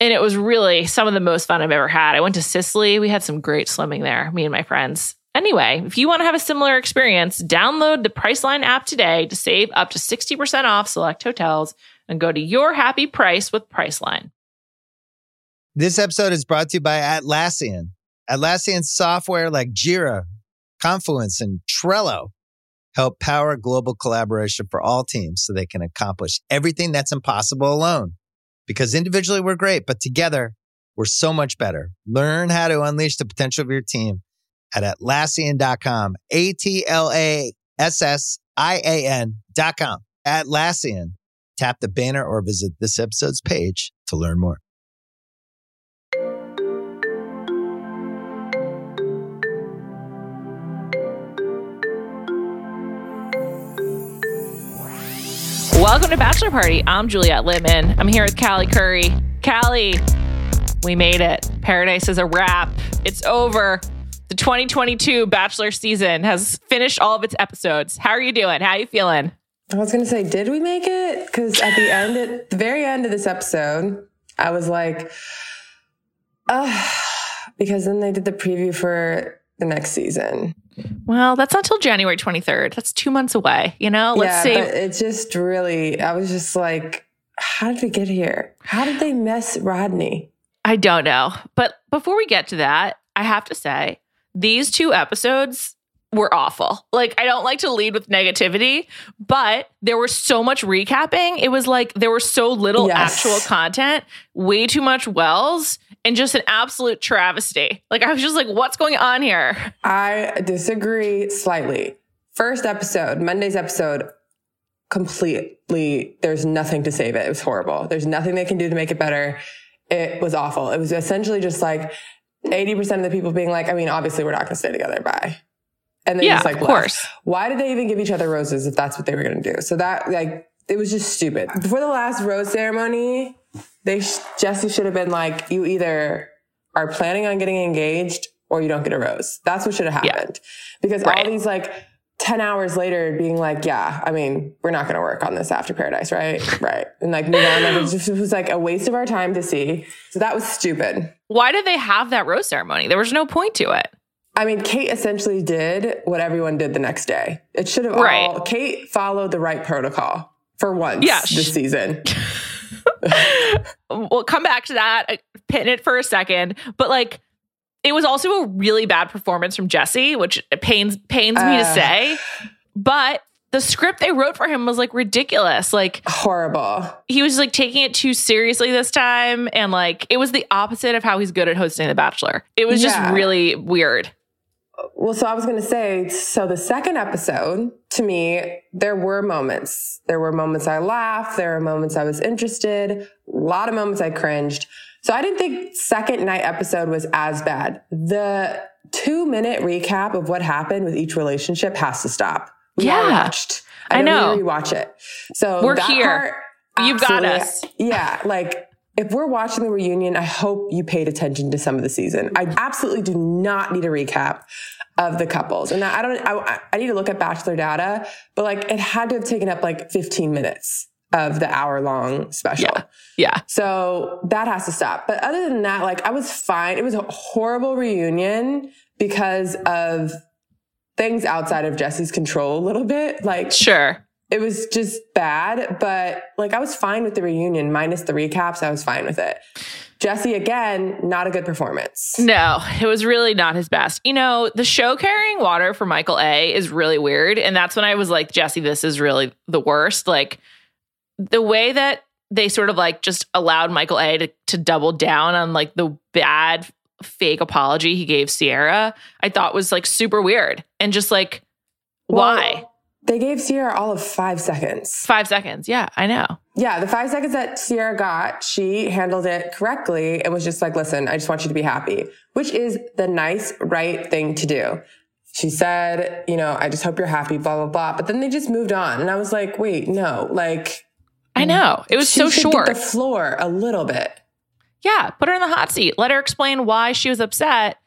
and it was really some of the most fun I've ever had. I went to Sicily. We had some great swimming there, me and my friends. Anyway, if you want to have a similar experience, download the Priceline app today to save up to 60% off select hotels and go to your happy price with Priceline. This episode is brought to you by Atlassian. Atlassian software like Jira, Confluence, and Trello help power global collaboration for all teams so they can accomplish everything that's impossible alone because individually we're great, but together we're so much better. Learn how to unleash the potential of your team at Atlassian.com. A T L A S S I A N.com. Atlassian. Tap the banner or visit this episode's page to learn more. Welcome to Bachelor Party. I'm Juliet Litman. I'm here with Callie Curry. Callie, we made it. Paradise is a wrap. It's over. The 2022 Bachelor season has finished all of its episodes. How are you doing? How are you feeling? I was going to say, did we make it? Because at the end, at the very end of this episode, I was like, ah, because then they did the preview for the next season. Well, that's not until January 23rd. That's two months away. You know, let's yeah, see. It just really, I was just like, how did we get here? How did they mess Rodney? I don't know. But before we get to that, I have to say, these two episodes were awful. Like, I don't like to lead with negativity, but there was so much recapping. It was like there was so little Yes. actual content, way too much wells, and just an absolute travesty. Like, I was just like, what's going on here? I disagree slightly. First episode, Monday's episode, completely, there's nothing to save it. It was horrible. There's nothing they can do to make it better. It was awful. It was essentially just like 80% of the people being like, I mean, obviously we're not going to stay together. Bye. And then Yeah, just like, of left. course. Why did they even give each other roses if that's what they were going to do? So that, like, it was just stupid. Before the last rose ceremony, they sh- Jesse should have been like, you either are planning on getting engaged or you don't get a rose. That's what should have Yeah. happened. Because Right. all these like 10 hours later being like, yeah, I mean, we're not going to work on this after paradise, right? right. And like move on. Like, it, just, it was like a waste of our time to see. So that was stupid. Why did they have that rose ceremony? There was no point to it. I mean, Kate essentially did what everyone did the next day. It should have Right. all, Kate followed the right protocol for once Yeah, this season. we'll come back to that, uh, pin it for a second. But like, it was also a really bad performance from Jesse, which pains pains me to Uh. say. But the script they wrote for him was like ridiculous. Like Horrible. he was like taking it too seriously this time, and like it was the opposite of how he's good at hosting The Bachelor. It was just really weird. Well, so I was going to say, so the second episode, to me, there were moments. There were moments I laughed. There were moments I was interested. A lot of moments I cringed. So I didn't think second night episode was as bad. The two minute recap of what happened with each relationship has to stop. We Yeah. watched. I don't know. rewatch it. So We're here. part, You've got us. Yeah. Like if we're watching the reunion, I hope you paid attention to some of the season. I absolutely do not need a recap of the couples. And I don't, I, I need to look at Bachelor data, but like it had to have taken up like 15 minutes of the hour long special. Yeah. Yeah. So that has to stop. But other than that, like I was fine. It was a horrible reunion because of things outside of Jesse's control a little bit. Like, Sure. It was just bad, but like I was fine with the reunion minus the recaps. I was fine with it. Jesse, again, not a good performance. No, it was really not his best. You know, the show carrying water for Michael A is really weird. And that's when I was like, Jesse, this is really the worst. Like the way that they sort of like just allowed Michael A to, to double down on like the bad fake apology he gave Sierra, I thought was like super weird. And just like, why? They gave Sierra all of five seconds. Five seconds. Yeah, I know. Yeah, the five seconds that Sierra got, she handled it correctly and was just like, listen, I just want you to be happy, which is the nice, right thing to do. She said, you know, I just hope you're happy, blah, blah, blah. But then they just moved on. And I was like, wait, no, like, I know. It was she so short. The floor a little bit. yeah, put her in the hot seat. Let her explain why she was upset.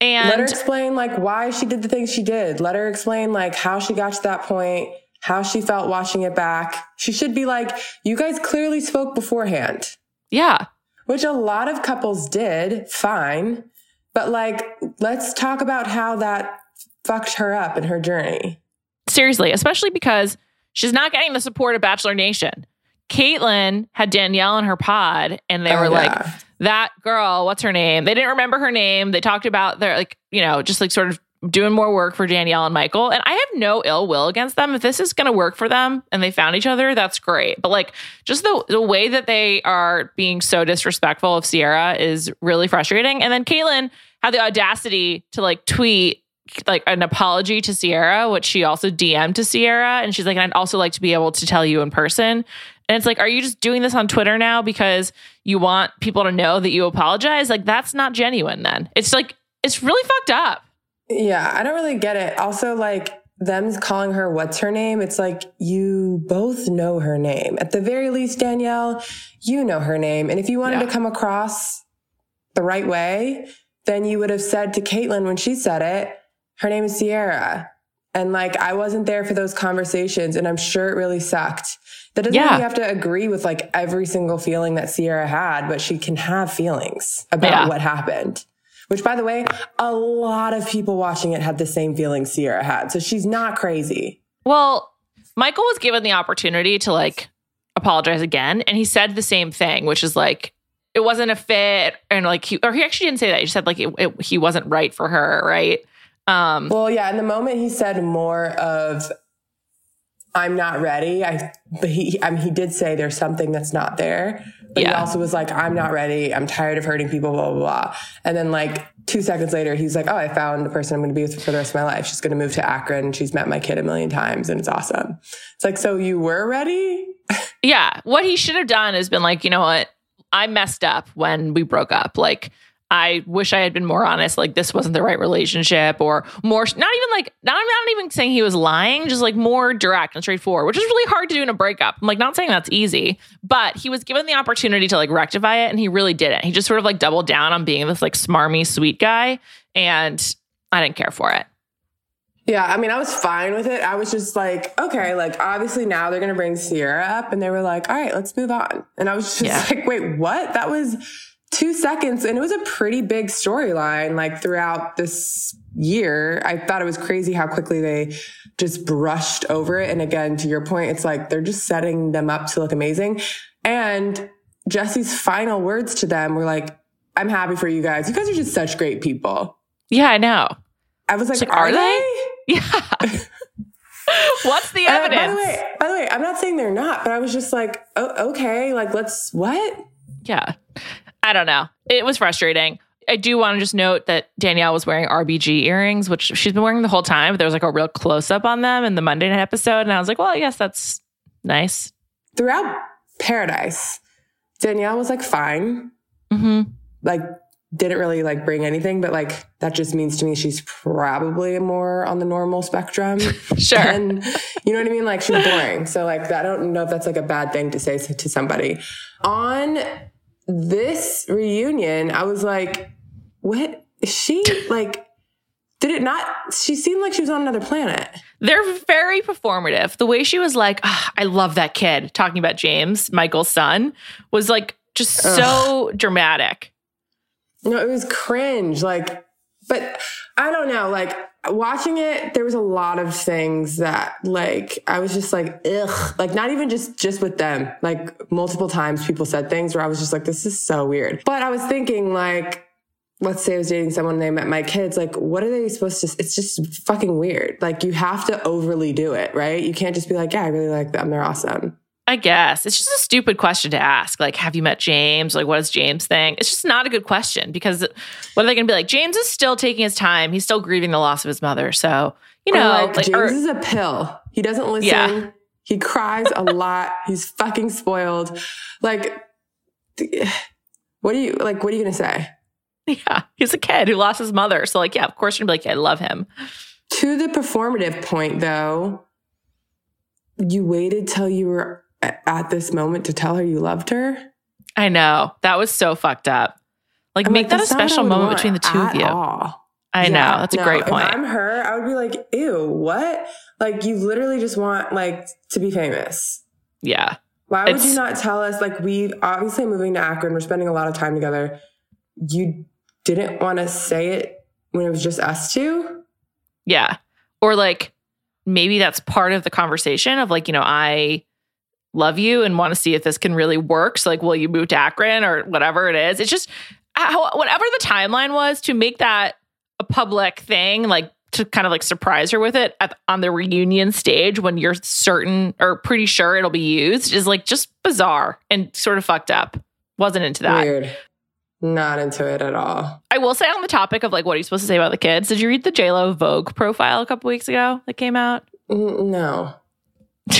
And Let her explain like why she did the things she did. Let her explain like how she got to that point, how she felt watching it back. She should be like, you guys clearly spoke beforehand, yeah, which a lot of couples did. Fine. But like, let's talk about how that fucked her up in her journey. seriously, especially because she's not getting the support of Bachelor Nation. Kaitlyn had Danielle on her pod, and they Oh, were like, yeah. That girl, what's her name? They didn't remember her name. They talked about their, like, you know, just like sort of doing more work for Danielle and Michael. And I have no ill will against them. If this is going to work for them and they found each other, that's great. But like, just the, the way that they are being so disrespectful of Sierra is really frustrating. And then Kaitlyn had the audacity to like tweet like an apology to Sierra, which she also DM'd to Sierra. And she's like, and I'd also like to be able to tell you in person. And it's like, are you just doing this on Twitter now because you want people to know that you apologize? Like, that's not genuine then. It's like, it's really fucked up. Yeah, I don't really get it. Also, like them calling her what's her name, it's like you both know her name. At the very least, Danielle, you know her name. And if you wanted Yeah. to come across the right way, then you would have said to Kaitlyn when she said it, her name is Sierra. And like I wasn't there for those conversations and I'm sure it really sucked. That doesn't Yeah. mean you have to agree with like every single feeling that Sierra had, but she can have feelings about Yeah. what happened. Which, by the way, a lot of people watching it had the same feeling Sierra had. So she's not crazy. Well, Michael was given the opportunity to like apologize again. And he said the same thing, which is like, it wasn't a fit. And like, he, or he actually didn't say that. He said like, it, it, he wasn't right for her. Right. Um, Well, yeah, in the moment he said more of, I'm not ready. I, but he, I mean, he did say there's something that's not there. But he also was like, I'm not ready. I'm tired of hurting people, blah, blah, blah. And then like two seconds later, he's like, Oh, I found the person I'm going to be with for the rest of my life. She's going to move to Akron. She's met my kid a million times and it's awesome. It's like, so you were ready? Yeah. What he should have done is been like, you know what? I messed up when we broke up. Like, I wish I had been more honest. Like, this wasn't the right relationship, or more, not even like, not, I'm not even saying he was lying, just like more direct and straightforward, which is really hard to do in a breakup. I'm like, not saying that's easy, but he was given the opportunity to like rectify it, and he really didn't. He just sort of like doubled down on being this like smarmy, sweet guy. And I didn't care for it. Yeah, I mean, I was fine with it. I was just like, okay, like obviously now they're gonna bring Sierra up, and they were like, all right, let's move on. And I was just Yeah. like, wait, what? That was two seconds, and it was a pretty big storyline. Like throughout this year, I thought it was crazy how quickly they just brushed over it. And again, to your point, it's like they're just setting them up to look amazing. And Jesse's final words to them were like, "I'm happy for you guys. You guys are just such great people." Yeah, I know. I was like, like, are are they? they? Yeah. What's the Uh, evidence? by the way, by the way, I'm not saying they're not, but I was just like, oh, okay, like let's what? Yeah. I don't know. It was frustrating. I do want to just note that Danielle was wearing RBG earrings, which she's been wearing the whole time. But there was like a real close up on them in the Monday night episode. And I was like, well, I guess that's nice. Throughout Paradise, Danielle was like fine, hmm like didn't really like bring anything, but like that just means to me she's probably more on the normal spectrum. Sure. And you know what I mean? Like she's boring. So like I don't know if that's like a bad thing to say to somebody. On this reunion, I was like, what is she like? Did it not? She seemed like she was on another planet. They're very performative. The way she was like, "Ah, I love that kid, talking about James, Michael's son, was like just so dramatic. No, it was cringe. Like, but I don't know. Like watching it, there was a lot of things that like I was just like, ugh. Like not even just just with them. Like multiple times people said things where I was just like, this is so weird. But I was thinking like, let's say I was dating someone and they met my kids, like, what are they supposed to? It's just fucking weird. Like you have to overly do it, right? You can't just be like, yeah, I really like them. They're awesome. I guess it's just a stupid question to ask. Like, have you met James? Like, what does James think? It's just not a good question because what are they going to be like? James is still taking his time. He's still grieving the loss of his mother. So, you know, like, like, James or- is a pill. He doesn't listen. Yeah. He cries a lot. He's fucking spoiled. Like, what are you like? What are you gonna say? yeah, he's a kid who lost his mother. So, like, yeah, of course you're be like, I love him. To the performative point, though, you waited till you were at this moment to tell her you loved her. I know that was so fucked up. Like, I'm make like, that a that's not what I special moment between the two of you. all. I Yeah, know that's a no, great If point. I'm her, I would be like, ew, what? Like, you literally just want like to be famous. yeah, Why would It's- you not tell us? Like, we obviously moving to Akron, we're spending a lot of time together. You didn't want to say it when it was just us two. yeah, or like maybe that's part of the conversation of like, you know, I love you and want to see if this can really work. So, like, will you move to Akron or whatever it is? It's just uh, how, whatever the timeline was to make that a public thing, like to kind of like surprise her with it at, on the reunion stage when you're certain or pretty sure it'll be used is like just bizarre and sort of fucked up. Wasn't into that. Weird. Not into it at all. I will say on the topic of like what are you supposed to say about the kids? Did you read the JLo Vogue profile a couple weeks ago that came out? No,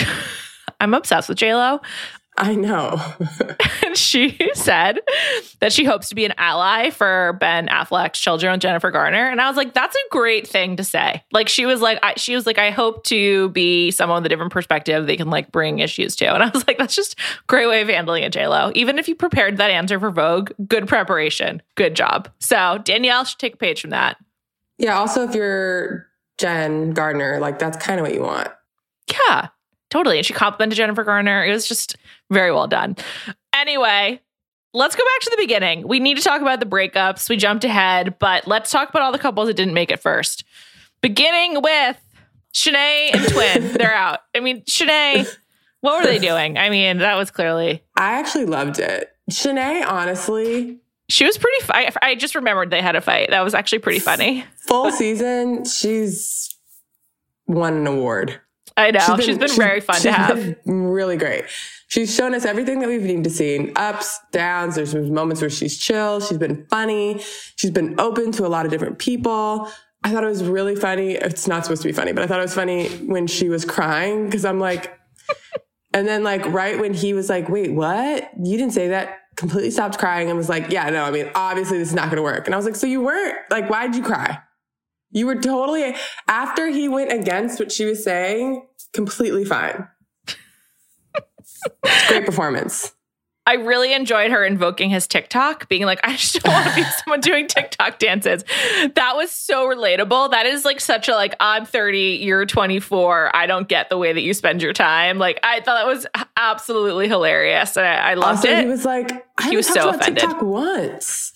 I'm obsessed with JLo. I know. And she said that she hopes to be an ally for Ben Affleck's children with Jennifer Garner. And I was like, that's a great thing to say. Like she was like, I, she was like, I hope to be someone with a different perspective they can like bring issues to. And I was like, that's just a great way of handling it, JLo. Even if you prepared that answer for Vogue, good preparation. Good job. So Danielle should take a page from that. yeah. Also, if you're Jen Garner, like that's kind of what you want. Yeah, totally. And she complimented Jennifer Garner. It was just very well done. Anyway, let's go back to the beginning. We need to talk about the breakups. We jumped ahead, but let's talk about all the couples that didn't make it first. Beginning with Shanae and Twin. They're out. I mean, Shanae, what were they doing? I mean, that was clearly. I actually loved it. Shanae, honestly, She was pretty. Fi- I just remembered they had a fight. That was actually pretty funny. full season, she's won an award. I know. she's been, very fun to she's have. been really great. She's shown us everything that we've needed to see ups, downs. There's been moments where she's chill. She's been funny. She's been open to a lot of different people. I thought it was really funny. It's not supposed to be funny, but I thought it was funny when she was crying because I'm like, and then like right when he was like, wait, what? You didn't say that. Completely stopped crying and was like, yeah, no, I mean, obviously this is not going to work. And I was like, so you weren't like, why'd you cry? You were totally, after he went against what she was saying, completely fine. Great performance. I really enjoyed her invoking his TikTok, being like, I just don't want to be someone doing TikTok dances. That was so relatable. That is like such a like, I'm 30, you're 24. I don't get the way that you spend your time. Like, I thought that was absolutely hilarious. And I, I loved Also, it. he was like, I haven't was so offended. TikTok once.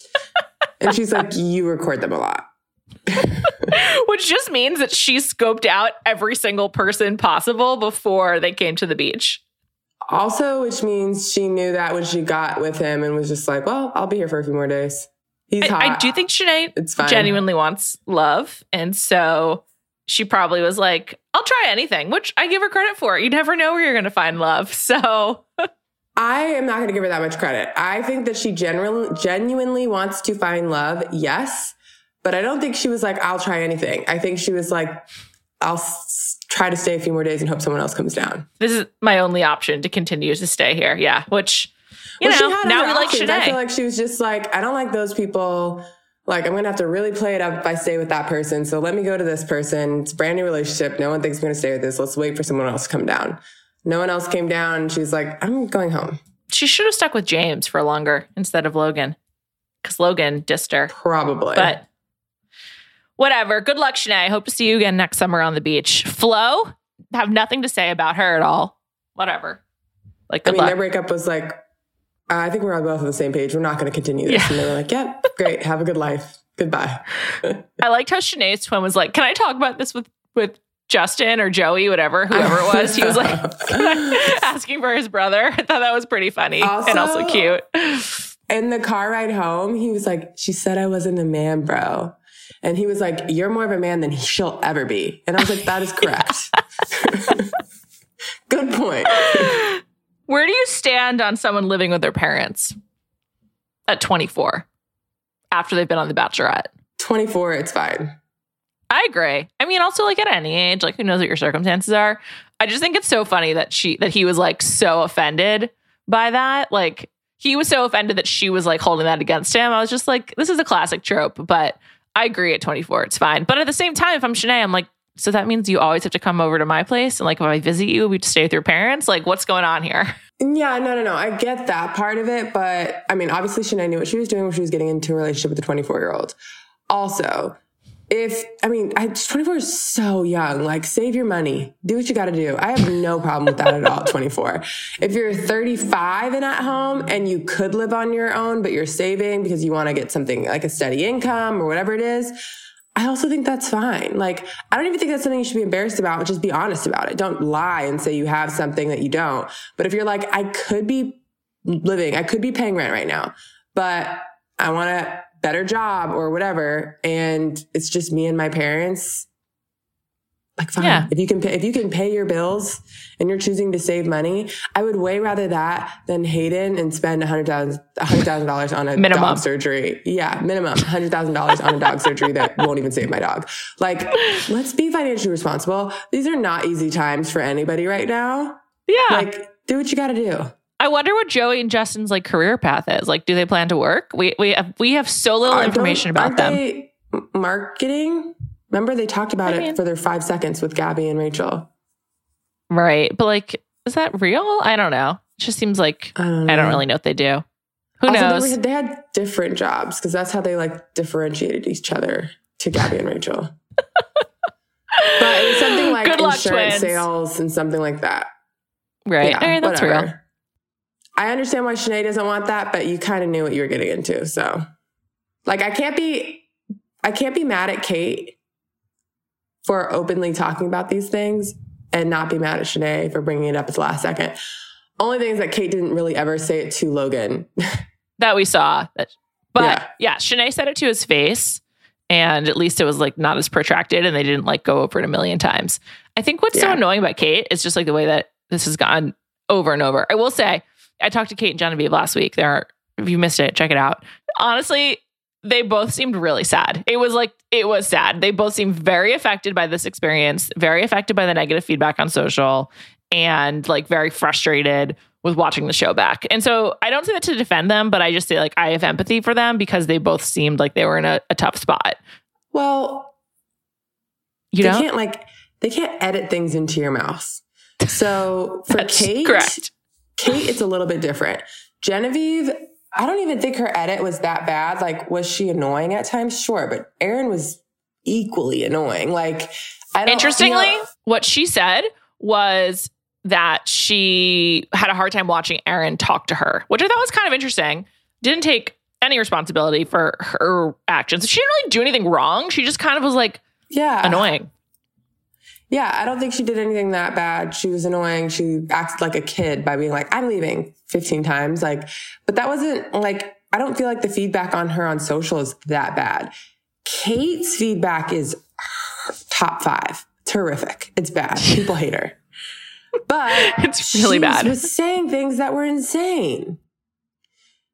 and she's like, you record them a lot. which just means that she scoped out every single person possible before they came to the beach. Also, which means she knew that when she got with him and was just like, well, I'll be here for a few more days. He's hot. I, I do think Shanae it's genuinely wants love. And so she probably was like, I'll try anything, which I give her credit for. You never know where you're going to find love. So I am not going to give her that much credit. I think that she genuinely, genuinely wants to find love. Yes. But I don't think she was like, I'll try anything. I think she was like, I'll s- try to stay a few more days and hope someone else comes down. this is my only option to continue to stay here. Yeah. Which, you Well, know, had now we like options. I feel like she was just like, I don't like those people. Like, I'm going to have to really play it up if I stay with that person. So let me go to this person. It's a brand new relationship. No one thinks I'm going to stay with this. Let's wait for someone else to come down. No one else came down. She's like, I'm going home. She should have stuck with James for longer instead of Logan. Because Logan dissed her. Probably. But whatever. Good luck, Shanae. Hope to see you again next summer on the beach. Flo, have nothing to say about her at all. Whatever. Like, I mean, luck. their breakup was like, I think we're all both on the same page. We're not going to continue this. Yeah. And they were like, yep, great. Have a good life. Goodbye. I liked how Shanae's twin was like, "Can I talk about this with with Justin or Joey, whatever, whoever it was?" He was like asking for his brother. I thought that was pretty funny and also Also- cute. In the car ride home, he was like, she said I wasn't a man, bro. And he was like, you're more of a man than she'll ever be. And I was like, that is correct. good point. Where do you stand on someone living with their parents at 24 after they've been on The Bachelorette? 24, it's fine. I agree. I mean, also like at any age, like who knows what your circumstances are. I just think it's so funny that she that he was like so offended by that. Like he was so offended that she was like holding that against him. I was just like, this is a classic trope, but I agree at 24, it's fine. But at the same time, if I'm Shanae, I'm like, so that means you always have to come over to my place and like if I visit you, we stay with your parents. Like, what's going on here? Yeah, no, no, no. I get that part of it. But I mean, obviously, Shanae knew what she was doing when she was getting into a relationship with a 24 year old. Also, if, I mean, I, 24 is so young. Like, save your money. Do what you got to do. I have no problem with that at all, 24. If you're 35 and at home and you could live on your own, but you're saving because you want to get something like a steady income or whatever it is, I also think that's fine. Like, I don't even think that's something you should be embarrassed about. Just be honest about it. Don't lie and say you have something that you don't. But if you're like, I could be living, I could be paying rent right now, but I want a better job or whatever, and it's just me and my parents. Like, fine. Yeah. If you can pay, if you can pay your bills and you're choosing to save money, I would way rather that than Hayden and spend a hundred thousand, a hundred thousand dollars on a Minimum. dog surgery. Yeah, minimum hundred thousand dollars on a dog surgery that won't even save my dog. Like, let's be financially responsible. These are not easy times for anybody right now. Yeah. Like, do what you got to do. I wonder what Joey and Justin's like career path is. Like, do they plan to work? We we have, we have so little don't- information about them. Marketing. Remember they talked about I it mean- for their five seconds with Gabby and Rachel. right. But like, is that real? I don't know. It just seems like I don't, I don't really know what they do. Who Also, knows? They, were, they had different jobs because that's how they like differentiated each other to Gabby and Rachel. but it was something like Good insurance sales and something like that. right. Yeah, right, that's real. I understand why Shanae doesn't want that, but you kind of knew what you were getting into. So, like, I can't be, I can't be mad at Kate for openly talking about these things and not be mad at Shanae for bringing it up at the last second. Only thing is that Kate didn't really ever say it to Logan. That we saw. But yeah. Yeah. Shanae said it to his face. And at least it was like not as protracted and they didn't like go over it a million times. I think what's so annoying about Kate is just like the way that this has gone over and over. I will say, I talked to Kate and Genevieve last week. There, if you missed it, check it out. Honestly, they both seemed really sad. It was like it was sad. They both seemed very affected by this experience, very affected by the negative feedback on social, and like very frustrated with watching the show back. And so I don't say that to defend them, but I just say like I have empathy for them because they both seemed like they were in a, a tough spot. well, You they can't like, they can't edit things into your mouth. So for That's Kate, correct. Kate, it's a little bit different. Genevieve, I don't even think her edit was that bad. Like, was she annoying at times? Sure, but Aaron was equally annoying. Like, I don't. Interestingly, you know- what she said was that she had a hard time watching Aaron talk to her, which I thought was kind of interesting. Didn't take any responsibility for her actions. She didn't really do anything wrong. She just kind of was like yeah, annoying. Yeah, I don't think she did anything that bad. She was annoying. She acted like a kid by being like, "I'm leaving" 15 times. Like, but that wasn't like. I don't feel like the feedback on her on social is that bad. Kate's feedback is top five. Terrific. It's bad. People hate her. But It's really she bad. was saying things that were insane.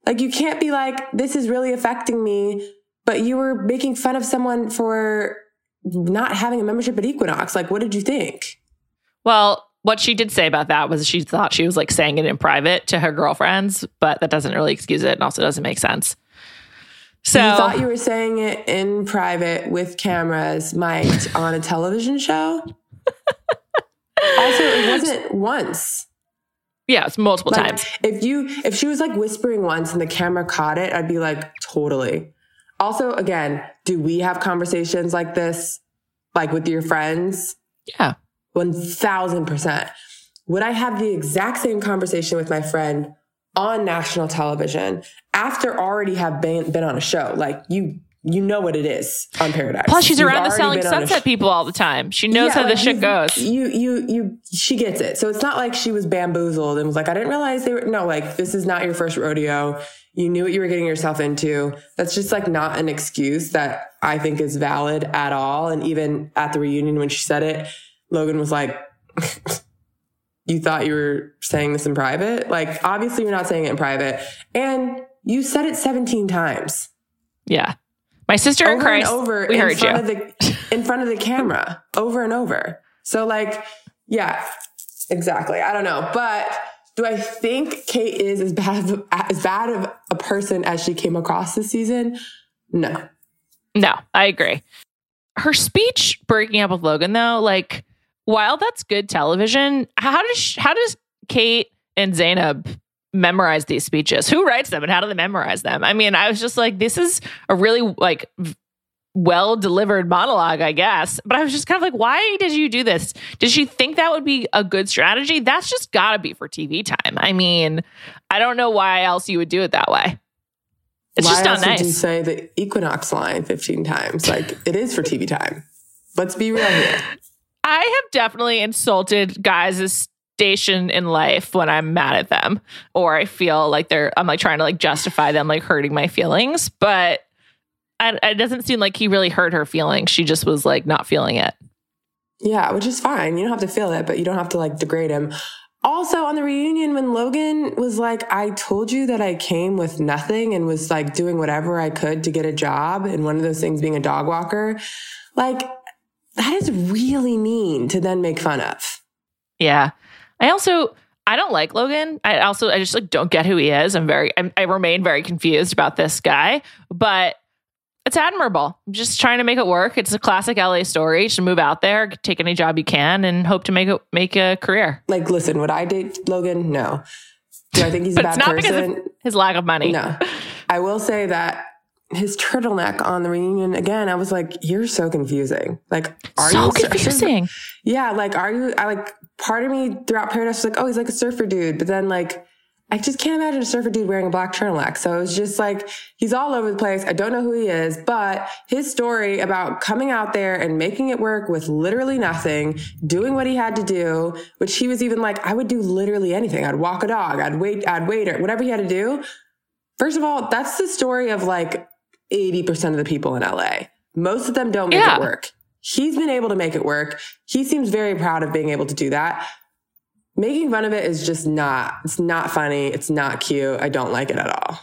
Like you can't be like, this is really affecting me, but you were making fun of someone for not having a membership at Equinox. Like, what did you think? Well, what she did say about that was she thought she was like saying it in private to her girlfriends, but that doesn't really excuse it and also doesn't make sense. So you thought you were saying it in private with cameras mic'd on a television show? also, it wasn't once. Yeah, it's multiple Like, times. If you if she was like whispering once and the camera caught it, I'd be like, totally. Also, again, do we have conversations like this, like with your friends? Yeah. One thousand percent. Would I have the exact same conversation with my friend on national television after already have been, been on a show? Like you, you know what it is on Paradise. Plus, she's You've around the selling been on a sunset sh- people all the time. She knows Yeah, how like, this shit goes. You, you, you, she gets it. So it's not like she was bamboozled and was like, I didn't realize they were, no, like, this is not your first rodeo. You knew what you were getting yourself into. That's just like not an excuse that I think is valid at all. And even at the reunion when she said it, Logan was like, you thought you were saying this in private? Like, obviously you're not saying it in private. And you said it 17 times Yeah. My sister in Christ, and over we in heard front you. of the in front of the camera over and over. So like, yeah, exactly. I don't know, but do I think Kate is as bad of as bad of a person as she came across this season? No. No, I agree. Her speech breaking up with Logan, though, like, while that's good television, how does how does Kate and Zainab memorize these speeches? Who writes them and how do they memorize them? I mean, I was just like, this is a really like well delivered monologue, I guess. But I was just kind of like, why did you do this? Did she think that would be a good strategy? That's just got to be for TV time. I mean, I don't know why else you would do it that way. It's Why just not else Did you say the equinox line 15 times? Like it is for TV time. Let's be real here. I have definitely insulted guys' station in life when I'm mad at them or I feel like they're I'm like trying to like justify them like hurting my feelings, but I, it doesn't seem like he really hurt her feelings. She just was like not feeling it. Yeah, which is fine. You don't have to feel it, but you don't have to like degrade him. Also, on the reunion, when Logan was like, I told you that I came with nothing and was like doing whatever I could to get a job, and one of those things being a dog walker, like, that is really mean to then make fun of. Yeah. I also I don't like Logan. I also I just like don't get who he is. I'm very I'm, I remain very confused about this guy, but it's admirable. I'm just trying to make it work. It's a classic LA story. Just move out there, take any job you can, and hope to make it make a career. Like, listen, would I date Logan? No. Do I think he's a bad it's not because person? his lack of money. No. I will say that his turtleneck on the reunion again, I was like, you're so confusing. Like, are so you confusing. Yeah, like, are you? I like part of me throughout Paradise was like, oh, he's like a surfer dude, but then like, I just can't imagine a surfer dude wearing a black turtleneck. So it was just like he's all over the place. I don't know who he is, but his story about coming out there and making it work with literally nothing, doing what he had to do, which he was even like, I would do literally anything. I'd walk a dog, I'd wait, I'd wait, or whatever he had to do. First of all, that's the story of like 80% of the people in LA. Most of them don't make Yeah. it work. He's been able to make it work. He seems very proud of being able to do that. Making fun of it is just not, it's not funny. It's not cute. I don't like it at all.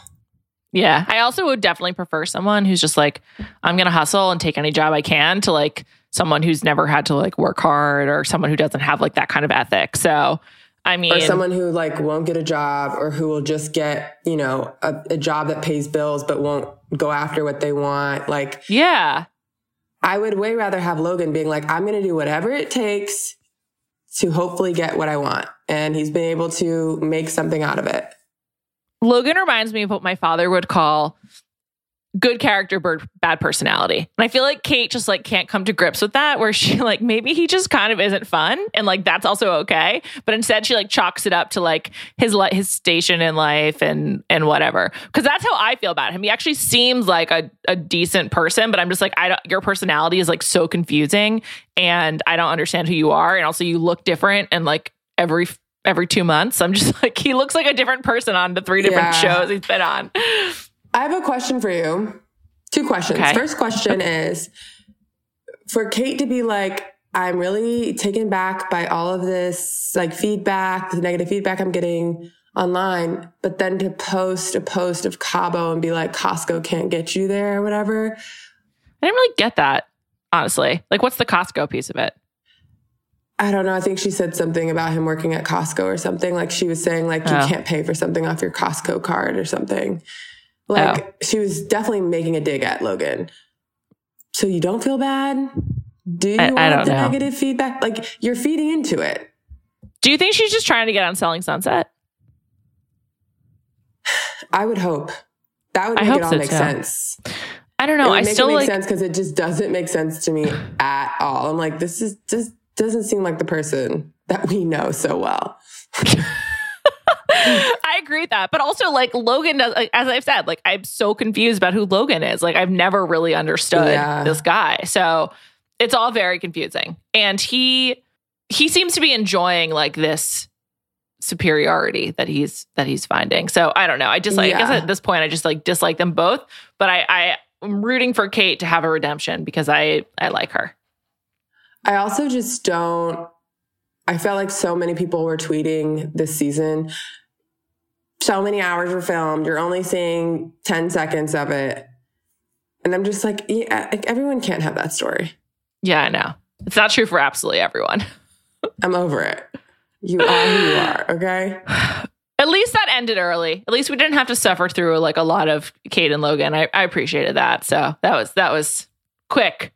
Yeah. I also would definitely prefer someone who's just like, I'm going to hustle and take any job I can to like someone who's never had to like work hard or someone who doesn't have like that kind of ethic. So, I mean, Or someone who like won't get a job or who will just get, you know, a, a job that pays bills but won't go after what they want. Like, yeah. I would way rather have Logan being like, I'm going to do whatever it takes to hopefully get what I want. And he's been able to make something out of it. Logan reminds me of what my father would call good character, bird, bad personality. And I feel like Kate just like can't come to grips with that, where she like maybe he just kind of isn't fun, and like that's also okay. But instead, she like chalks it up to like his his station in life and and whatever. Because that's how I feel about him. He actually seems like a a decent person, but I'm just like I don't. Your personality is like so confusing, and I don't understand who you are, and also you look different, and like every every two months. I'm just like, he looks like a different person on the three different Yeah. shows he's been on. I have a question for you. Two questions. Okay. First question is for Kate to be like, I'm really taken back by all of this like feedback, the negative feedback I'm getting online, but then to post a post of Cabo and be like, Costco can't get you there or whatever. I didn't really get that, honestly. Like, what's the Costco piece of it? I don't know. I think she said something about him working at Costco or something. Like she was saying, like, you Oh. can't pay for something off your Costco card or something. Oh. Like she was definitely making a dig at Logan. So you don't feel bad? Do you I- I want don't the know. negative feedback? Like you're feeding into it. Do you think she's just trying to get on Selling Sunset? I would hope that would I make hope it all so, make too. sense. I don't know. I still it make like sense because it just doesn't make sense to me at all. I'm like, this is just doesn't seem like the person that we know so well. Agree with that. But also, like, Logan does, like, as I've said, like, I'm so confused about who Logan is. Like, I've never really understood Yeah. this guy. So it's all very confusing. And he, he seems to be enjoying like this superiority that he's that he's finding. So I don't know. I just like I guess at this point I just like dislike them both. But I I am rooting for Kate to have a redemption because I I like her. I also just don't. I felt like so many people were tweeting this season. So many hours were filmed. You're only seeing 10 seconds of it. And I'm just like, yeah, like everyone can't have that story. Yeah, I know. It's not true for absolutely everyone. I'm over it. You are who you are, okay? At least that ended early. At least we didn't have to suffer through like a lot of Kate and Logan. I, I appreciated that. So that was that was quick.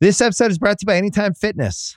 This episode is brought to you by Anytime Fitness.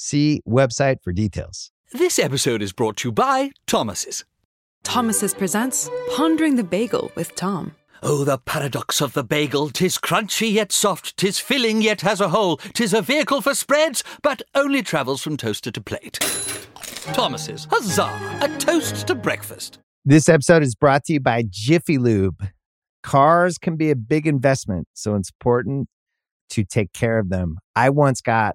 See website for details. This episode is brought to you by Thomas's. Thomas's presents Pondering the Bagel with Tom. Oh, the paradox of the bagel! Tis crunchy yet soft, tis filling yet has a hole, tis a vehicle for spreads, but only travels from toaster to plate. Thomas's, huzzah! A toast to breakfast. This episode is brought to you by Jiffy Lube. Cars can be a big investment, so it's important to take care of them. I once got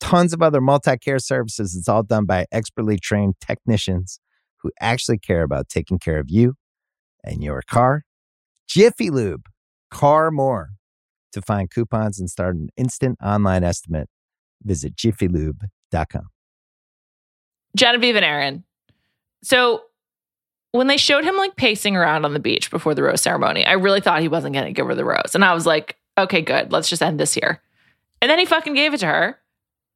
tons of other multi care services. It's all done by expertly trained technicians who actually care about taking care of you and your car. Jiffy Lube, car more. To find coupons and start an instant online estimate, visit jiffylube.com. Genevieve and Aaron. So when they showed him like pacing around on the beach before the rose ceremony, I really thought he wasn't going to give her the rose. And I was like, okay, good. Let's just end this here. And then he fucking gave it to her.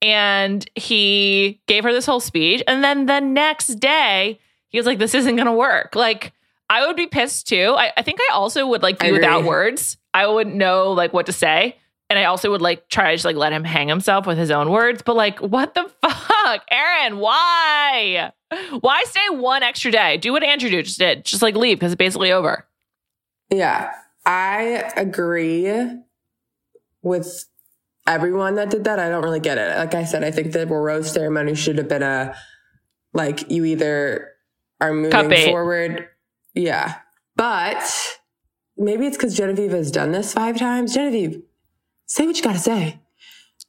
And he gave her this whole speech. And then the next day, he was like, this isn't going to work. Like, I would be pissed too. I, I think I also would like be without words. I wouldn't know like what to say. And I also would like try to just like let him hang himself with his own words. But like, what the fuck? Aaron, why? Why stay one extra day? Do what Andrew just did. Just like leave because it's basically over. Yeah, I agree with everyone that did that. I don't really get it. Like I said, I think the rose ceremony should have been a like you either are moving forward. Yeah. But maybe it's because Genevieve has done this five times. Genevieve, say what you gotta say.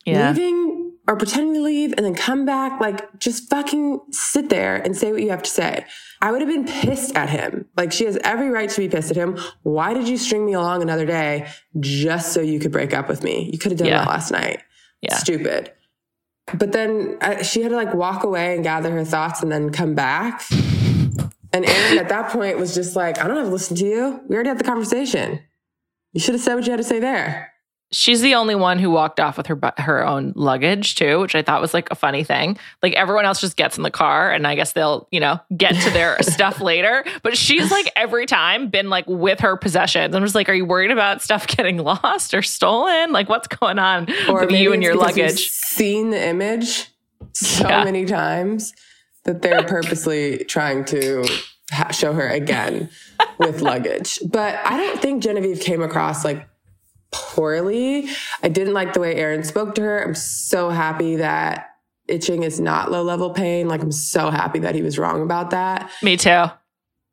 Leaving or pretending to leave and then come back, like just fucking sit there and say what you have to say. I would have been pissed at him. Like she has every right to be pissed at him. Why did you string me along another day just so you could break up with me? You could have done Yeah. that last night. Yeah. Stupid. But then uh, she had to like walk away and gather her thoughts and then come back. And Aaron at that point was just like, I don't have to listen to you. We already had the conversation. You should have said what you had to say there. She's the only one who walked off with her her own luggage too, which I thought was like a funny thing. Like everyone else just gets in the car, and I guess they'll you know get to their stuff later. But she's like every time been like with her possessions. I'm just like, are you worried about stuff getting lost or stolen? Like what's going on with you and your luggage? Seen the image so Yeah. many times that they're purposely trying to show her again with luggage. But I don't think Genevieve came across like poorly. I didn't like the way Aaron spoke to her. I'm so happy that itching is not low level pain. Like I'm so happy that he was wrong about that. Me too.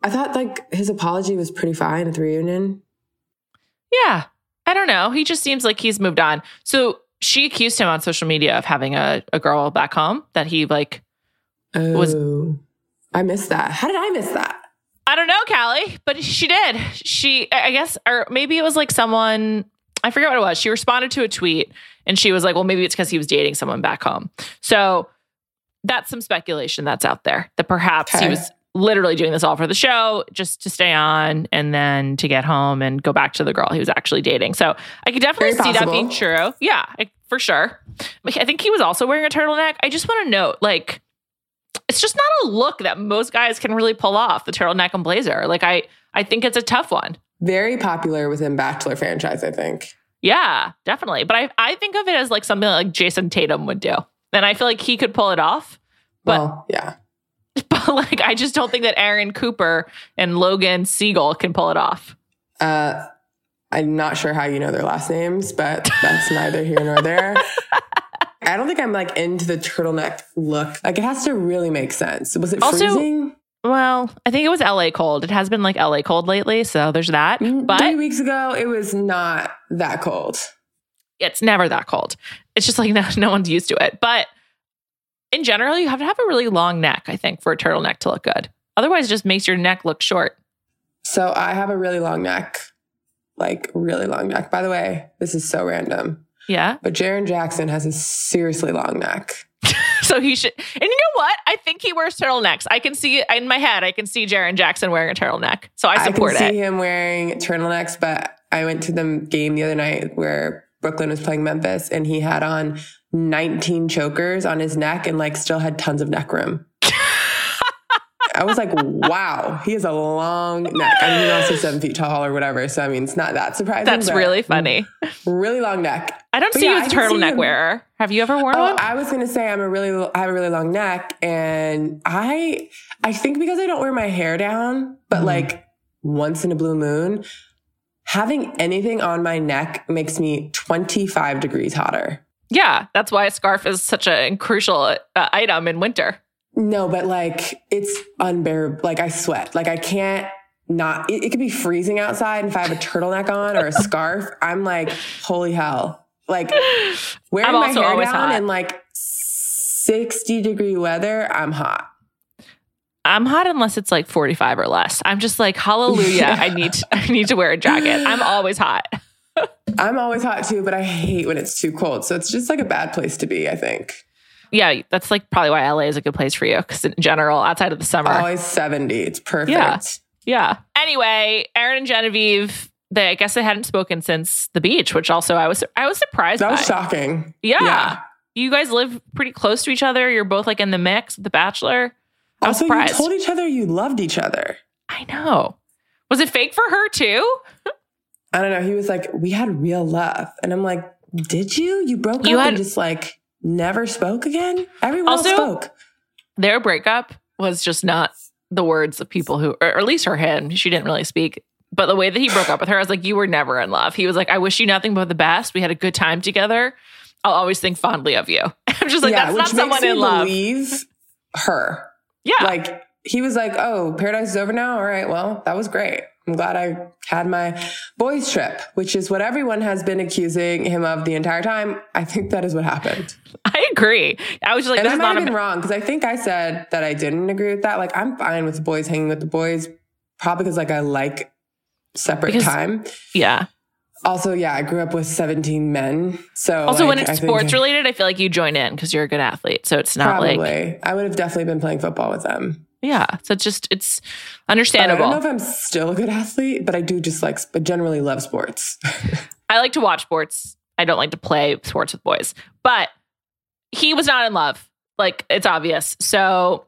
I thought like his apology was pretty fine at the reunion. Yeah. I don't know. He just seems like he's moved on. So she accused him on social media of having a, a girl back home that he like Oh, Was- I missed that. How did I miss that? I don't know, Callie, but she did. She, I I guess, or maybe it was like someone, I forget what it was. She responded to a tweet and she was like, well, maybe it's because he was dating someone back home. So that's some speculation that's out there that perhaps he was literally doing this all for the show, just to stay on and then to get home and go back to the girl he was actually dating. So I could definitely Very see that being true. Yeah, I, for sure. I think he was also wearing a turtleneck. I just want to note, like, it's just not a look that most guys can really pull off the turtleneck and blazer. Like I I think it's a tough one. Very popular within Bachelor franchise, I think. Yeah, definitely. But I I think of it as like something like Jayson Tatum would do. And I feel like he could pull it off. But well, yeah. but like I just don't think that Aaron Cooper and Logan Siegel can pull it off. Uh, I'm not sure how you know their last names, but that's neither here nor there. I don't think I'm like into the turtleneck look. Like it has to really make sense. Was it Also- freezing? Well, I think it was LA cold. It has been like LA cold lately, so there's that. Mm, but Three weeks ago, it was not that cold. it's never that cold. It's just like no, no one's used to it. But in general, you have to have a really long neck, I think, for a turtleneck to look good. Otherwise, it just makes your neck look short. So I have a really long neck, like really long neck. By the way, this is so random, Yeah. but Jaren Jackson has a seriously long neck. So he should. And you know what? I think he wears turtlenecks. I can see in my head, I can see Jaren Jackson wearing a turtleneck. So I support it. I can it. see him wearing turtlenecks, but I went to the game the other night where Brooklyn was playing Memphis and he had on 19 chokers on his neck and like still had tons of neck room. I was like, wow, he has a long neck. I mean, he's also seven feet tall or whatever. So, I mean, it's not that surprising. That's really funny. Really long neck. I don't But see yeah, you as a turtleneck wearer. Have you ever worn Oh, one? I was gonna say I'm a really I have a really long neck, and I I think because I don't wear my hair down, but Mhm. like once in a blue moon, having anything on my neck makes me 25 degrees hotter. yeah. That's why a scarf is such a crucial uh, item in winter. No, but like it's unbearable. Like I sweat. Like I can't not. It, it could be freezing outside, and if I have a turtleneck on or a scarf, I'm like, holy hell! Like wearing I'm my hair down hot. in like 60 degree weather, I'm hot. I'm hot unless it's like 45 or less. I'm just like, hallelujah. Yeah. I need to, I need to wear a jacket. I'm always hot. I'm always hot too, but I hate when it's too cold. So it's just like a bad place to be, I think. Yeah, that's like probably why LA is a good place for you because in general, outside of the summer, Always 70. It's perfect. Yeah. Yeah. Anyway, Aaron and Genevieve, they I guess they hadn't spoken since the beach, which also I was I was surprised That was by. shocking. Yeah. Yeah. You guys live pretty close to each other. You're both like in the mix with The Bachelor. I was Also, you told each other you loved each other. I know. Was it fake for her too? I don't know. He was like, we had real love. And I'm like, did you? You broke You up had- and just like never spoke again? Everyone Also- else spoke. Their breakup was just not the words of people who, or at least for him, she didn't really speak. But the way that he broke up with her, I was like, you were never in love. He was like, I wish you nothing but the best. We had a good time together. I'll always think fondly of you. I'm just like, that's not someone in love. believe her. Yeah. Like he was like, "Oh, paradise is over now. All right, well, that was great. I'm glad I had my boys trip, which is what everyone has been accusing him of the entire time. I think that is what happened, I agree. I was just like, and I might not have been wrong because I think I said that I didn't agree with that. Like, I'm fine with the boys hanging with the boys, probably because like I like separate Because- time. yeah. Also, yeah, I grew up with 17 men, so Also, when it's I sports related, I feel like you join in because you're a good athlete. So it's not Probably, like, I would have definitely been playing football with them. Yeah. So it's just, it's But I don't know if I'm still a good athlete, but I do just like, but generally love sports. I like to watch sports. I don't like to play sports with boys, but he was not in love. Like it's obvious. So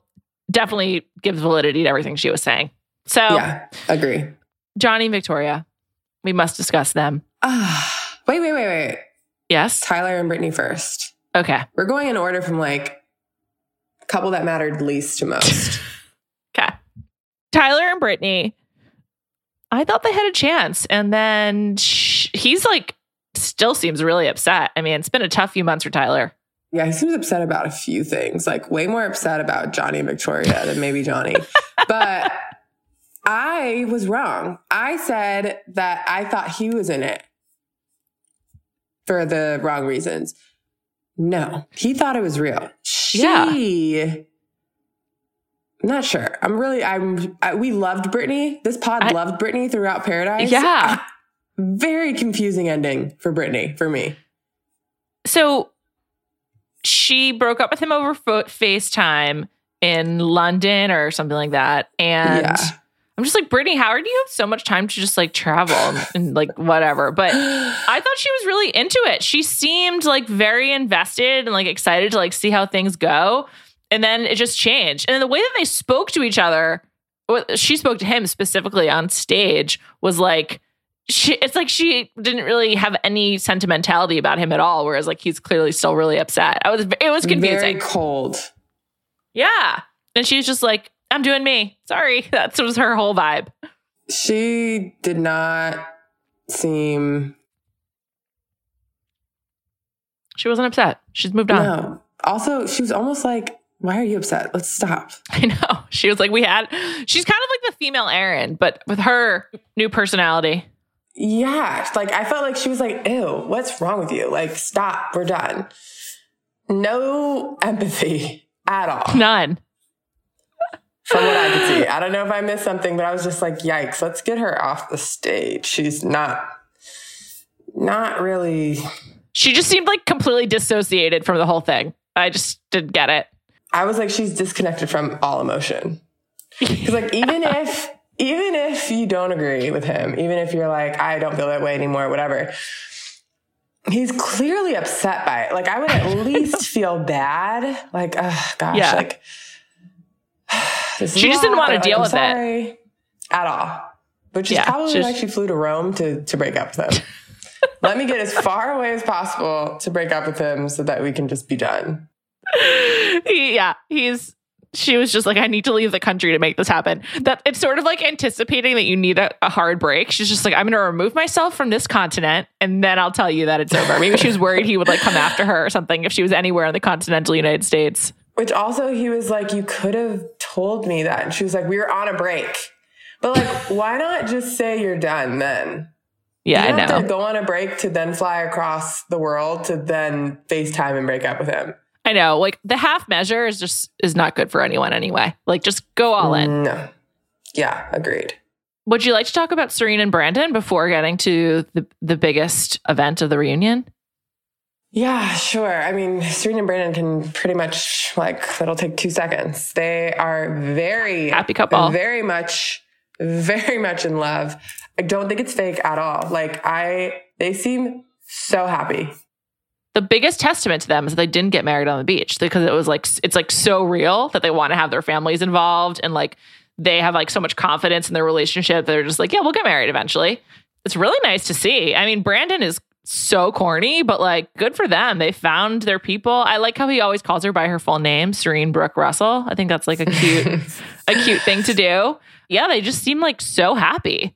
definitely gives validity to everything she was saying. So yeah, agree. Johnny and Victoria, we must discuss them. Ah, wait, wait, wait, wait. Yes. Tyler and Brittany first. Okay. We're going in order from like couple that mattered least to most. Tyler and Brittany, I thought they had a chance. And then sh- he's like, still seems really upset. I mean, it's been a tough few months for Tyler. yeah, he seems upset about a few things, like way more upset about Johnny and Victoria than maybe Johnny. but I was wrong. I said that I thought he was in it for the wrong reasons. No, he thought it was real. She, Yeah. I'm not sure. I'm really, I'm, I, we loved Brittany. This pod I- loved Brittany throughout Paradise. Yeah. Ah, very confusing ending for Brittany, for me. So she broke up with him over fo- FaceTime in London or something like that. And Yeah. I'm just like, Brittany, how do you have so much time to just like travel and, and like whatever? But I thought she was really into it. She seemed like very invested and like excited to like see how things go. And then it just changed. And the way that they spoke to each other, she spoke to him specifically on stage was like, she, it's like she didn't really have any sentimentality about him at all. Whereas like he's clearly still really upset. I was, it was confusing. Very cold. Yeah. And she's just like, I'm doing me. Sorry. That was her whole vibe. She did not seem, She wasn't upset. She's moved on. no. Also, she was almost like, why are you upset? Let's stop. I know. She was like, we had, she's kind of like the female Aaron, but with her new personality. Yeah. Like I felt like she was like, ew, what's wrong with you? Like, stop, we're done. No empathy at all None. from what I could see. I don't know if I missed something, but I was just like, yikes, let's get her off the stage. She's not, not really. She just seemed like completely dissociated from the whole thing. I just didn't get it. I was like, she's disconnected from all emotion. Because like, even if, even if you don't agree with him, even if you're like, I don't feel that way anymore, whatever, he's clearly upset by it. Like, I would at least feel bad. Like, oh gosh, Yeah. like, She just didn't wanna deal I'm with it. at all. Which is Yeah, probably she's- why she flew to Rome to to break up with him. Let me get as far away as possible to break up with him so that we can just be done. He- yeah, he's. She was just like, I need to leave the country to make this happen. That it's sort of like anticipating that you need a, a hard break. She's just like, I'm going to remove myself from this continent, and then I'll tell you that it's over. Maybe she was worried he would like come after her or something if she was anywhere in the continental United States. Which also he was like, you could have told me that. And she was like, we were on a break. But like, why not just say you're done then? Yeah, you I don't have to know. go on a break to then fly across the world to then FaceTime and break up with him. I know. Like the half measure is just is not good for anyone anyway. Like just go all in. No. Yeah, agreed. Would you like to talk about Serena and Brandon before getting to the the biggest event of the reunion? Yeah, sure. I mean, Serena and Brandon can pretty much like it'll take two seconds. They are very Happy couple. very much, very much in love. I don't think it's fake at all. Like I, they seem so happy. The biggest testament to them is that they didn't get married on the beach because it was like it's like so real that they want to have their families involved and like they have like so much confidence in their relationship. They're just like yeah we'll get married eventually. It's really nice to see. I mean brandon is so corny but like good for them. They found their people. I like how he always calls her by her full name serene brooke russell. I think that's like a cute a cute thing to do. Yeah they just seem like so happy.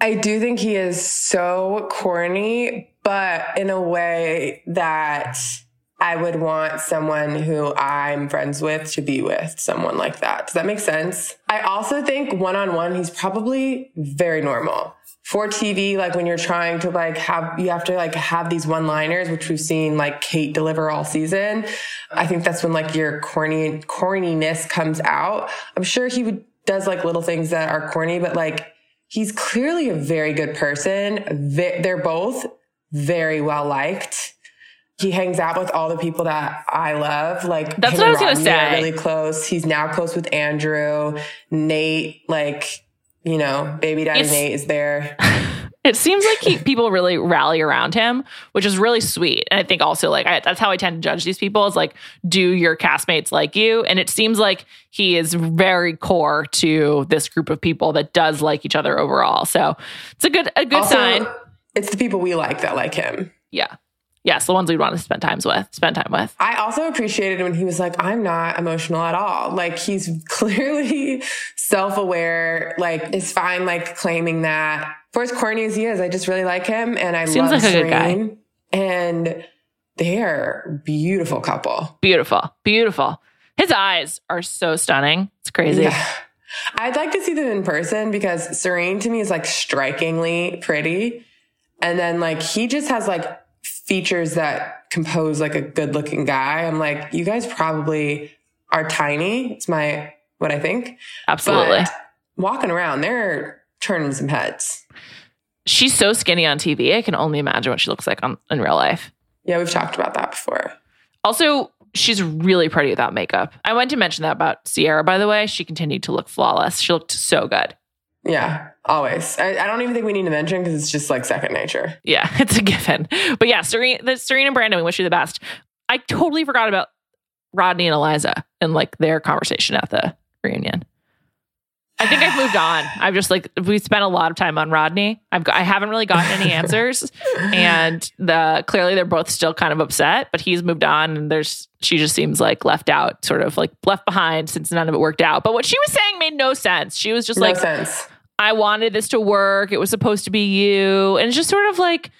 I do think he is so corny, but in a way that I would want someone who I'm friends with to be with someone like that. Does that make sense? I also think one on one, he's probably very normal. For TV, like when you're trying to like have, you have to like have these one liners, which we've seen like Kate deliver all season. I think that's when like your corny, corniness comes out. I'm sure he would, does like little things that are corny, but like he's clearly a very good person. They're both very well liked. He hangs out with all the people that I love. Like That's what I was gonna say. Really close. He's now close with Andrew, Nate. Like you know, baby daddy It's- Nate is there. It seems like he, people really rally around him, which is really sweet. And I think also like I, that's how I tend to judge these people is like, do your castmates like you? And it seems like he is very core to this group of people that does like each other overall. So it's a good a good Also, sign. It's the people we like that like him. Yeah, yes, the ones we'd want to spend times with, spend time with. I also appreciated when he was like, I'm not emotional at all. Like he's clearly self-aware, like is fine, like claiming that. For as corny as he is, I just really like him and I Seems love like a good guy. Serene. And they're a beautiful couple. Beautiful, beautiful. His eyes are so stunning. It's crazy. Yeah. I'd like to see them in person because Serene to me is like strikingly pretty. And then like he just has like features that compose like a good looking guy. I'm like, you guys probably are tiny. It's my, what I think. Absolutely. But walking around, they're turning some heads. She's so skinny on TV. I can only imagine what she looks like on, in real life. Yeah, we've talked about that before. Also, she's really pretty without makeup. I went to mention that about Sierra, by the way. She continued to look flawless. She looked so good. Yeah, always. I, I don't even think we need to mention because it's just like second nature. Yeah, it's a given. But yeah, Serena, the, Serena and Brandon, we wish you the best. I totally forgot about Rodney and Eliza and like their conversation at the reunion. I think I've moved on. I've just like we spent a lot of time on Rodney. I've got, I haven't really gotten any answers, and the clearly they're both still kind of upset. But he's moved on, and there's she just seems like left out, sort of like left behind since none of it worked out. But what she was saying made no sense. She was just no like, sense. I wanted this to work. It was supposed to be you, and it's just sort of like.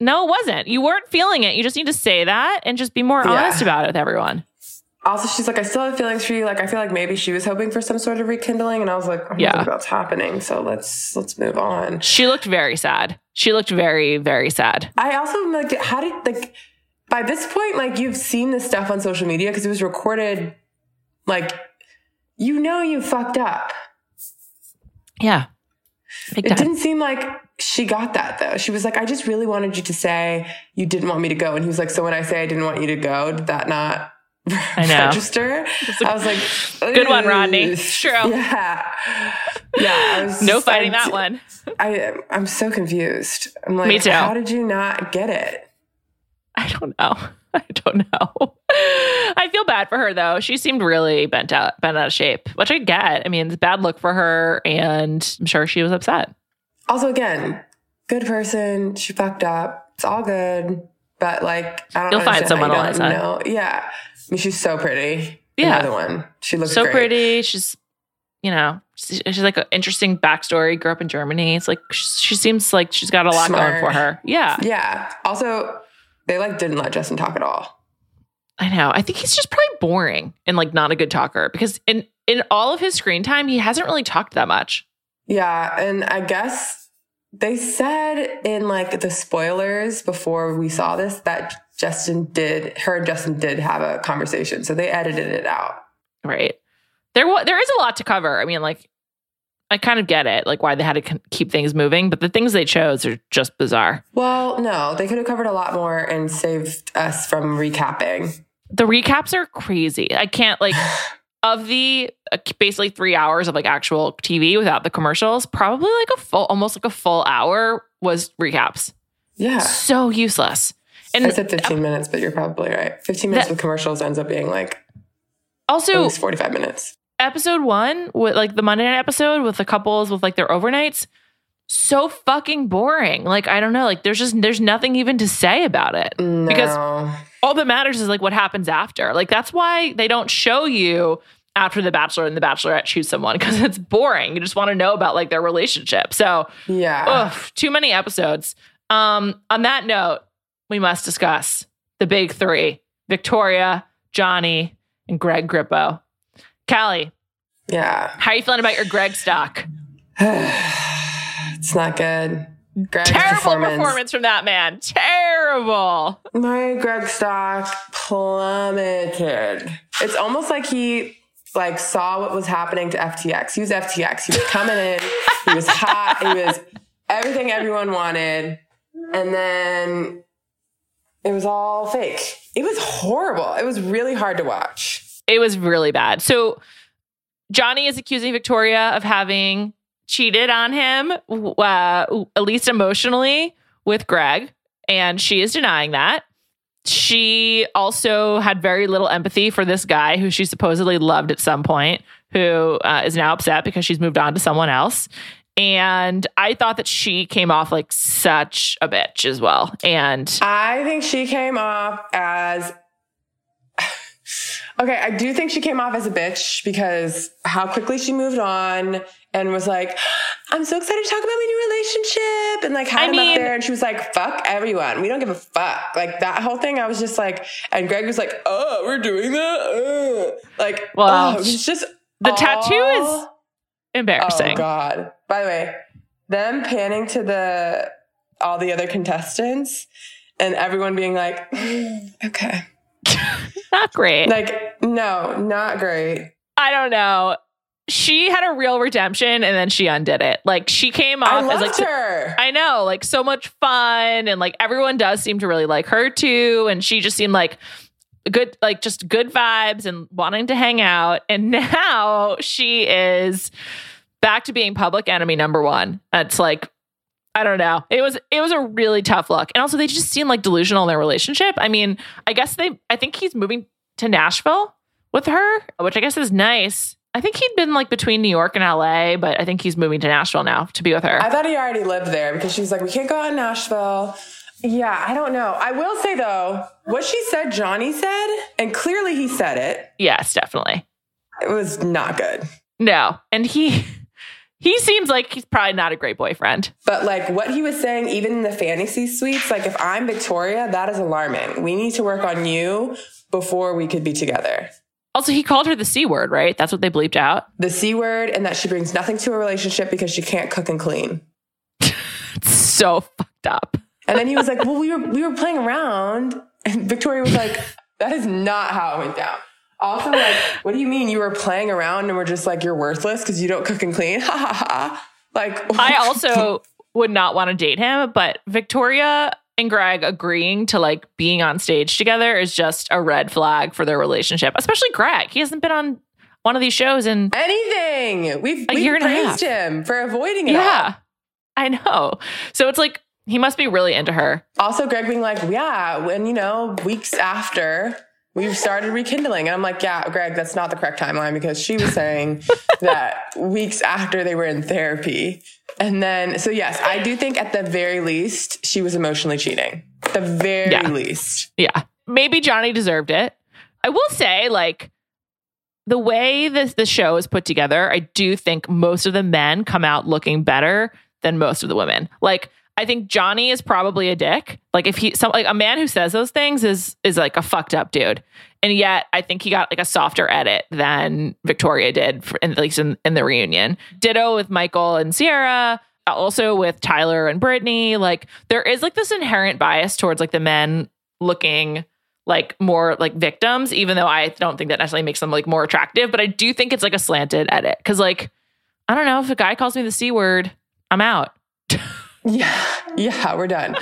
No, it wasn't. You weren't feeling it. You just need to say that and just be more Yeah. honest about it with everyone. Also, she's like, I still have feelings for you. Like, I feel like maybe she was hoping for some sort of rekindling, and I was like, I don't Yeah. think that's happening. So let's let's move on. She looked very sad. She looked very, very sad. I also am like, how did like by this point, like you've seen this stuff on social media because it was recorded. Like, you know, you fucked up. Yeah. Big It time. didn't seem like she got that though. She was like, I just really wanted you to say you didn't want me to go. And he was like, So when I say I didn't want you to go, did that not I know. register? I was like, Good one, Rodney. True. Yeah. Yeah. I was No just- fighting I- that one. I, I'm so confused. I'm like, Me too. how did you not get it? I don't know. I don't know. I feel bad for her though. She seemed really bent out, bent out of shape, which I get. I mean, it's a bad look for her, and I'm sure she was upset. Also, again, good person. She fucked up. It's all good. But like, I don't You'll find someone, don't know. Yeah. I mean, she's so pretty. Yeah. Another one. She looks so great. pretty. She's, you know, she's, she's like an interesting backstory. Grew up in Germany. It's like she, she seems like she's got a lot going for her. Yeah, Yeah. Also, they like didn't let Justin talk at all. I know. I think he's just probably boring and like not a good talker because in in all of his screen time, he hasn't really talked that much. Yeah. And I guess they said in like the spoilers before we saw this that Justin did, her and Justin did have a conversation. So they edited it out. Right. There there is a lot to cover. I mean, like I kind of get it, like why they had to keep things moving, but the things they chose are just bizarre. Well, no, they could have covered a lot more and saved us from recapping. The recaps are crazy. I can't like of the uh, basically 3 hours of like actual TV without the commercials, probably like a full almost like a full hour was recaps. Yeah. So useless. And I said 15 minutes, but you're probably right. 15 minutes That- with commercials ends up being like also at least 45 minutes. Episode one with like the Monday night episode with the couples with like their overnights, so fucking boring. Like I don't know, like there's just there's nothing even to say about it No. because all that matters is like what happens after. Like that's why they don't show you after the Bachelor and the Bachelorette choose someone because it's boring. You just want to know about like their relationship. So yeah. ugh, too many episodes. Um, on that note, we must discuss the big three: Victoria, Johnny, and Greg Grippo. Callie, Yeah. how are you feeling about your Greg stock? it's not good. Greg's Terrible performance. from that man. Terrible. My Greg stock plummeted. It's almost like he like saw what was happening to FTX. He was FTX. He was coming in. He was hot. He was everything everyone wanted. And then it was all fake. It was horrible. It was really hard to watch. It was really bad. So Johnny is accusing Victoria of having cheated on him, uh, at least emotionally, with Greg, and she is denying that. She also had very little empathy for this guy who she supposedly loved at some point, who uh, is now upset because she's moved on to someone else. And I thought that she came off like such a bitch as well. And I think she came off as Okay, I do think she came off as a bitch because how quickly she moved on and was like, I'm so excited to talk about my new relationship and like had I him mean- up there and she was like, fuck everyone. We don't give a fuck. Like that whole thing, I was just like, and Greg was like, oh, we're doing that? Uh. Like, Well, oh, it was just the tattoo is- embarrassing. Oh God. By the way, them panning to the all the other contestants and everyone being like, "Mm, okay. Not great. Like, no, not great. I don't know. She had a real redemption and then she undid it. Like she came I off loved as like her. I know, like so much fun and like everyone does seem to really like her too and she just seemed like good like just good vibes and wanting to hang out and now she is back to being public enemy number 1. It's like I don't know. It was it was a really tough look. And also they just seem like delusional in their relationship. I mean, I guess they I think he's moving to Nashville with her, which I guess is nice. I think he'd been like between New York and LA, but I think he's moving to Nashville now to be with her. I thought he already lived there because she's like, we can't go out in Nashville. Yeah, I don't know. I will say though, what she said, Johnny said, and clearly he said it, yes, definitely. it was not good. No. And he he seems like he's probably not a great boyfriend. But like what he was saying, even in the fantasy suites, like if I'm Victoria, that is alarming. We need to work on you before we could be together. Also, he called her the C word, right? That's what they bleeped out. The C word and that she brings nothing to a relationship because she can't cook and clean. It's so fucked up. And then he was like, Well, we were we were playing around. And Victoria was like, That is not how it went down. Also, like, what do you mean you were playing around and we're just like, you're worthless because you don't cook and clean? Ha ha ha. Like I also would not want to date him, but Victoria and Greg agreeing to like being on stage together is just a red flag for their relationship, especially Greg. He hasn't been on one of these shows in anything. We've, A we've year and a praised him for avoiding it. all. Yeah. I know. So it's like he must be really into her. Also, Greg being like, yeah, when, you know, weeks after we've started rekindling. And I'm like, yeah, Greg, that's not the correct timeline because she was saying that weeks after they were in therapy. And then, so yes, I do think at the very least, she was emotionally cheating. The very Yeah. least. Yeah. Maybe Johnny deserved it. I will say, like, the way this the show is put together, I do think most of the men come out looking better than most of the women. Like, I think Johnny is probably a dick. Like, if he some like a man who says those things is is like a fucked up dude. And yet, I think he got like a softer edit than Victoria did, for, at least in, in the reunion. Ditto with Michael and Sierra. Uh, also with Tyler and Brittany. Like, there is like this inherent bias towards like the men looking like more like victims, even though I don't think that necessarily makes them like more attractive. But I do think it's like a slanted edit. Cause like, I don't know, if a guy calls me the C word, I'm out. Yeah. Yeah. We're done.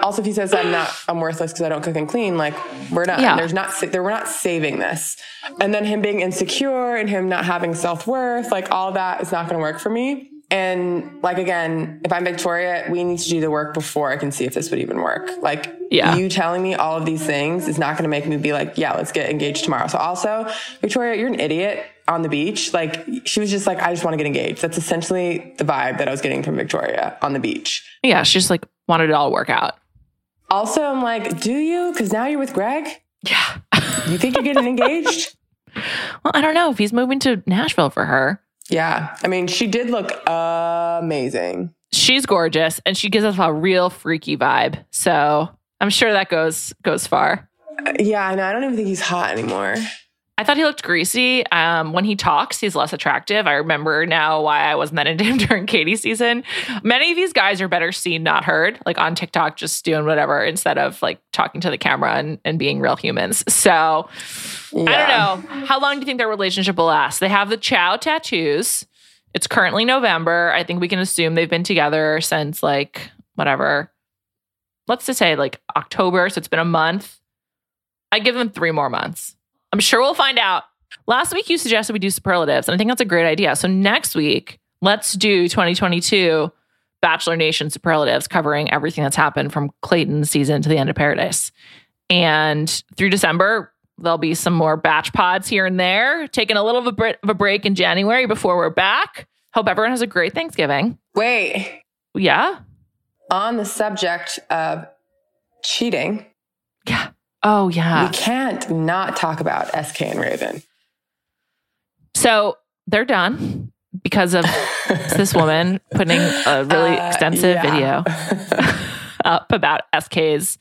also, if he says I'm not, I'm worthless because I don't cook and clean, like we're done. Yeah. There's not, there, we're not saving this. And then him being insecure and him not having self worth, like all that is not going to work for me. And like, again, if I'm Victoria, we need to do the work before I can see if this would even work. Like, Yeah. you telling me all of these things is not going to make me be like, yeah, let's get engaged tomorrow. So also, Victoria, you're an idiot on the beach. Like, she was just like, I just want to get engaged. That's essentially the vibe that I was getting from Victoria on the beach. Yeah, she just like wanted it all to work out. Also, I'm like, do you? Because now you're with Greg. Yeah. You think you're getting engaged? well, I don't know if he's moving to Nashville for her. Yeah. I mean, she did look amazing. She's gorgeous and she gives us a real freaky vibe. So I'm sure that goes goes far. Uh, Yeah, no, I don't even think he's hot anymore. I thought he looked greasy. Um, when he talks, he's less attractive. I remember now why I wasn't that into him during Katie's season. Many of these guys are better seen, not heard, like on TikTok, just doing whatever instead of like talking to the camera and, and being real humans. So I don't know. How long do you think their relationship will last? They have the Chow tattoos. It's currently November. I think we can assume they've been together since like whatever. Let's just say like October. So it's been a month. I give them three more months. I'm sure we'll find out. Last week you suggested we do superlatives, and I think that's a great idea. So next week, let's do 2022 Bachelor Nation superlatives, covering everything that's happened from Clayton's season to the end of Paradise. And through December, there'll be some more Bach pods here and there, taking a little of a, bit of a break in January before we're back. Hope everyone has a great Thanksgiving. Wait, Yeah. on the subject of cheating, Yeah. Oh, yeah. we can't not talk about SK and Raven. So they're done because of this woman putting a really Uh, extensive yeah. video up about SK's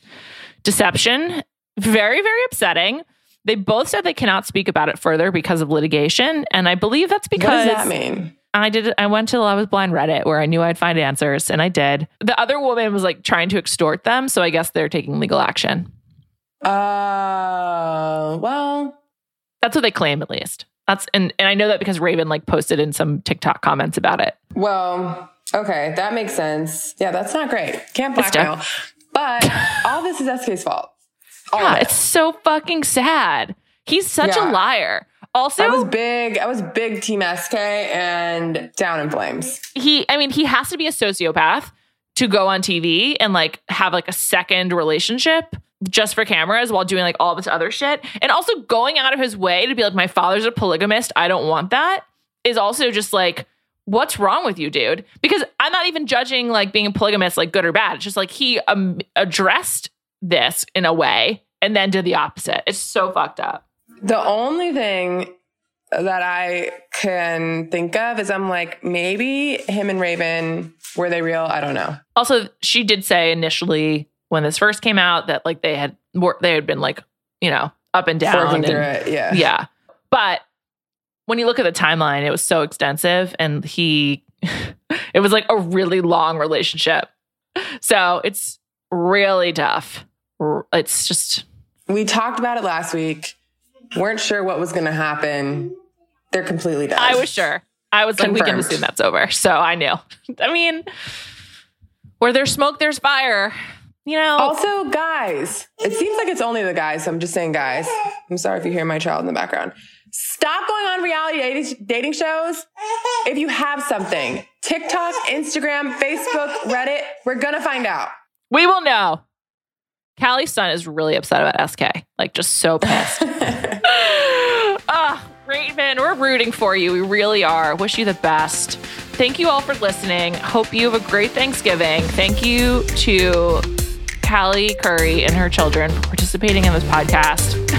deception. Very, very upsetting. They both said they cannot speak about it further because of litigation. And I believe that's because. what does that mean? I did. I went to Love Is Blind Reddit where I knew I'd find answers, and I did. The other woman was like trying to extort them, so I guess they're taking legal action. Uh, well, That's what they claim, at least. That's and and I know that because Raven like posted in some TikTok comments about it. well, okay, that makes sense. Yeah, that's not great. Can't blackmail. But all this is SK's fault. All Yeah, it. it's so fucking sad. He's such Yeah. a liar. Also, I was big. I was big Team SK and down in flames. he I mean, he has to be a sociopath to go on TV and like have like a second relationship just for cameras while doing like all this other shit. And also going out of his way to be like, my father's a polygamist. I don't want that is also just like, what's wrong with you, dude? Because I'm not even judging like being a polygamist like good or bad. It's just like he um, addressed this in a way and then did the opposite. It's so fucked up. The only thing that I can think of is I'm like, maybe him and Raven, were they real? I don't know. Also, she did say initially when this first came out that like they had wor- they had been like you know up and down. And- it. Yeah. Yeah, but when you look at the timeline, it was so extensive, and he it was like a really long relationship. So it's really tough. It's just We talked about it last week. Weren't sure what was going to happen. They're completely done. I was sure. I was like, we can assume that's over. So I knew. I mean, where there's smoke, there's fire. You know. Also, guys, it seems like it's only the guys. So I'm just saying, guys. I'm sorry if you hear my child in the background. Stop going on reality dating, dating shows if you have something. TikTok, Instagram, Facebook, Reddit. We're going to find out. We will know. Callie's son is really upset about SK. Like, just so pissed. Ah, Raven, we're rooting for you. We really are. Wish you the best. Thank you all for listening. Hope you have a great Thanksgiving. Thank you to Callie Curry and her children for participating in this podcast.